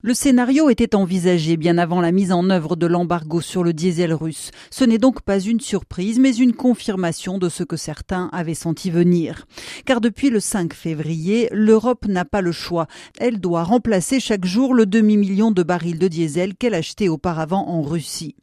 Le scénario était envisagé bien avant la mise en œuvre de l'embargo sur le diesel russe. Ce n'est donc pas une surprise, mais une confirmation de ce que certains avaient senti venir. Car depuis le 5 février, l'Europe n'a pas le choix. Elle doit remplacer chaque jour le demi-million de barils de diesel qu'elle achetait auparavant en Russie.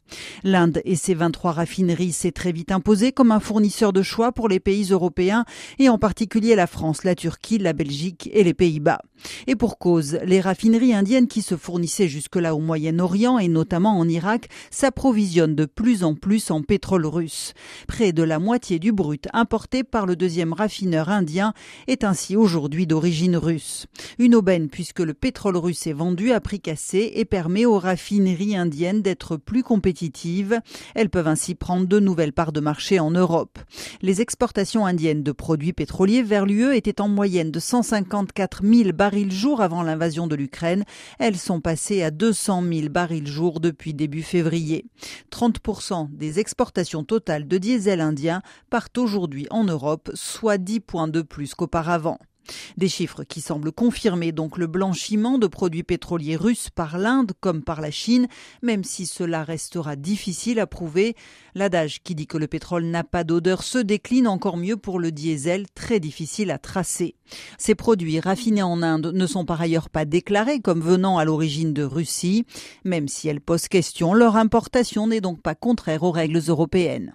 L'Inde et ses 23 raffineries s'est très vite imposé comme un fournisseur de choix pour les pays européens et en particulier la France, la Turquie, la Belgique et les Pays-Bas. Et pour cause, les raffineries indiennes qui se fournissaient jusque-là au Moyen-Orient et notamment en Irak s'approvisionnent de plus en plus en pétrole russe. Près de la moitié du brut importé par le deuxième raffineur indien est ainsi aujourd'hui d'origine russe. Une aubaine puisque le pétrole russe est vendu à prix cassé et permet aux raffineries indiennes d'être plus compétitives. Elles peuvent ainsi prendre de nouvelles parts de marché en Europe. Les exportations indiennes de produits pétroliers vers l'UE étaient en moyenne de 154 000 barils jour avant l'invasion de l'Ukraine. Elles sont passées à 200 000 barils jour depuis début février. 30% des exportations totales de diesel indien partent aujourd'hui en Europe, soit 10 points de plus qu'auparavant. Des chiffres qui semblent confirmer donc le blanchiment de produits pétroliers russes par l'Inde comme par la Chine, même si cela restera difficile à prouver. L'adage qui dit que le pétrole n'a pas d'odeur se décline encore mieux pour le diesel, très difficile à tracer. Ces produits raffinés en Inde ne sont par ailleurs pas déclarés comme venant à l'origine de Russie, même si elles posent question, leur importation n'est donc pas contraire aux règles européennes.